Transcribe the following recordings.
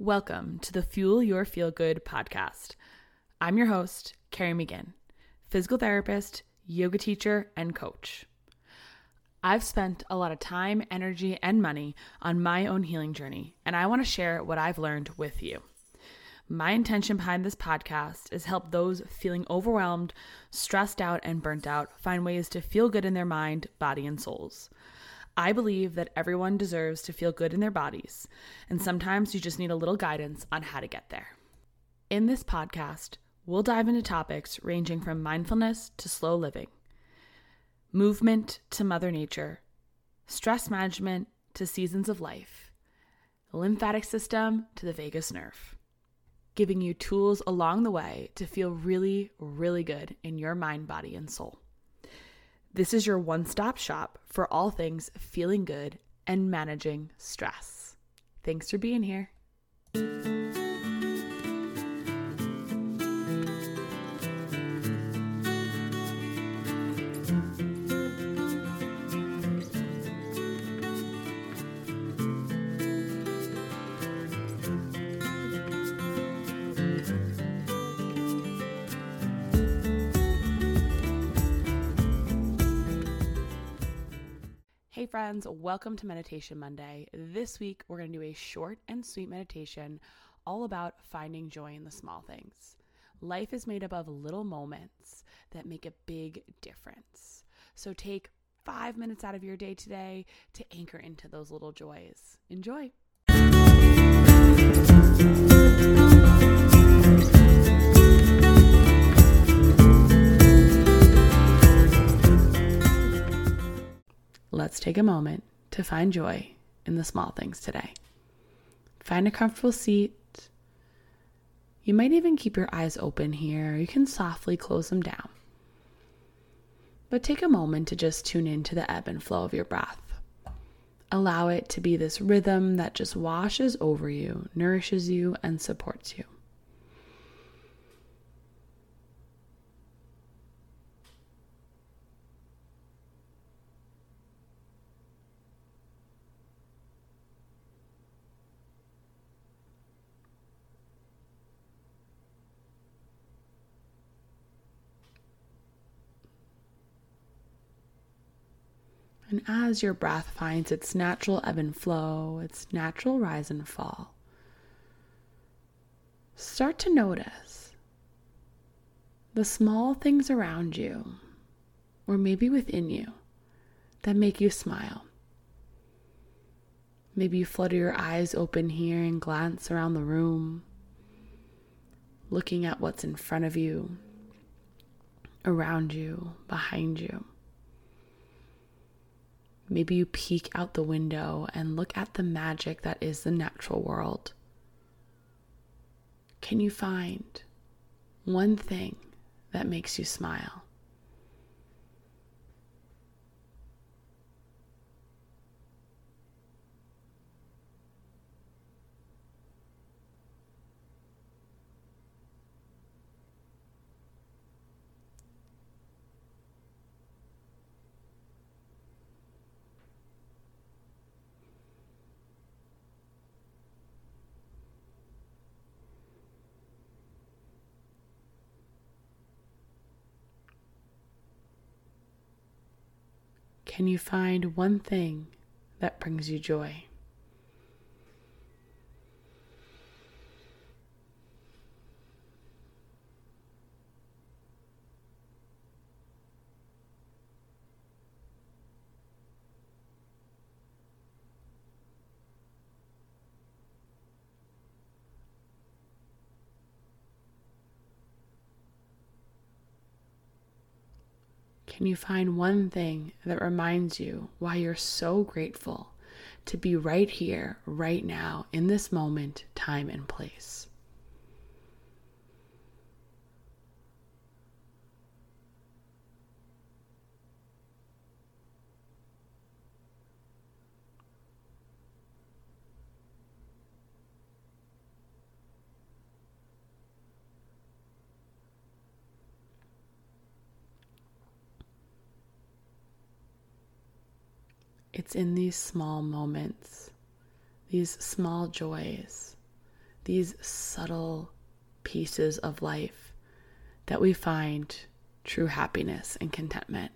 Welcome to the Fuel Your Feel Good podcast. I'm your host, Kerry McGinn, physical therapist, yoga teacher, and coach. I've spent a lot of time, energy, and money on my own healing journey, and I want to share what I've learned with you. My intention behind this podcast is help those feeling overwhelmed, stressed out, and burnt out find ways to feel good in their mind, body, and souls. I believe that everyone deserves to feel good in their bodies, and sometimes you just need a little guidance on how to get there. In this podcast, we'll dive into topics ranging from mindfulness to slow living, movement to Mother Nature, stress management to seasons of life, lymphatic system to the vagus nerve, giving you tools along the way to feel really, really good in your mind, body, and soul. This is your one stop shop for all things feeling good and managing stress. Thanks for being here. Hey, friends, welcome to Meditation Monday. This week, we're going to do a short and sweet meditation all about finding joy in the small things. Life is made up of little moments that make a big difference. So take five minutes out of your day today to anchor into those little joys. Enjoy. Let's take a moment to find joy in the small things today. Find a comfortable seat. You might even keep your eyes open here. You can softly close them down. But take a moment to just tune into the ebb and flow of your breath. Allow it to be this rhythm that just washes over you, nourishes you, and supports you. And as your breath finds its natural ebb and flow, its natural rise and fall, start to notice the small things around you, or maybe within you, that make you smile. Maybe you flutter your eyes open here and glance around the room, looking at what's in front of you, around you, behind you. Maybe you peek out the window and look at the magic that is the natural world. Can you find one thing that makes you smile? Can you find one thing that brings you joy? Can you find one thing that reminds you why you're so grateful to be right here, right now, in this moment, time, and place? It's in these small moments, these small joys, these subtle pieces of life that we find true happiness and contentment.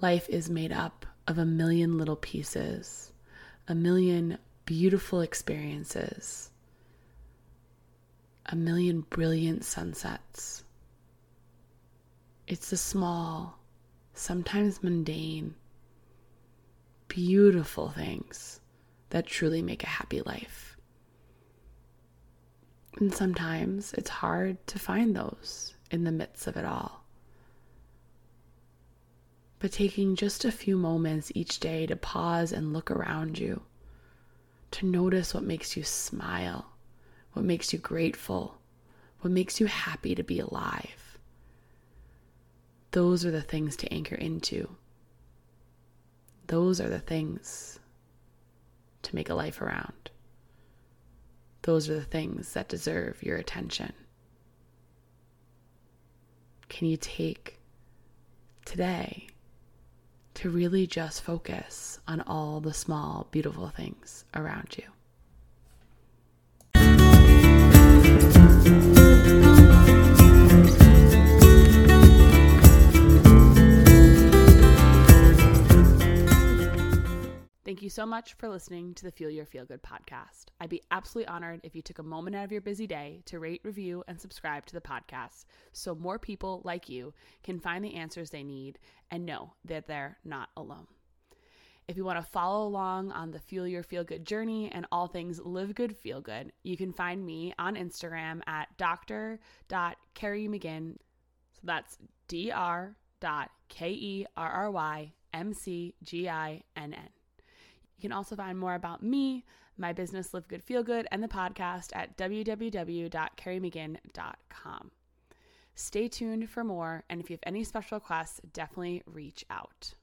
Life is made up of a million little pieces, a million beautiful experiences, a million brilliant sunsets. It's the small, sometimes mundane, beautiful things that truly make a happy life. And sometimes it's hard to find those in the midst of it all. But taking just a few moments each day to pause and look around you, to notice what makes you smile, what makes you grateful, what makes you happy to be alive. Those are the things to anchor into. Those are the things to make a life around. Those are the things that deserve your attention. Can you take today to really just focus on all the small, beautiful things around you? So much for listening to the Feel Your Feel Good podcast. I'd be absolutely honored if you took a moment out of your busy day to rate, review, and subscribe to the podcast so more people like you can find the answers they need and know that they're not alone. If you want to follow along on the Feel Your Feel Good journey and all things live good, feel good, you can find me on Instagram at dr.kerrymcginn. So that's dr. You can also find more about me, my business Live Good Feel Good, and the podcast at www.kerrymcginn.com. Stay tuned for more, and if you have any special requests, definitely reach out.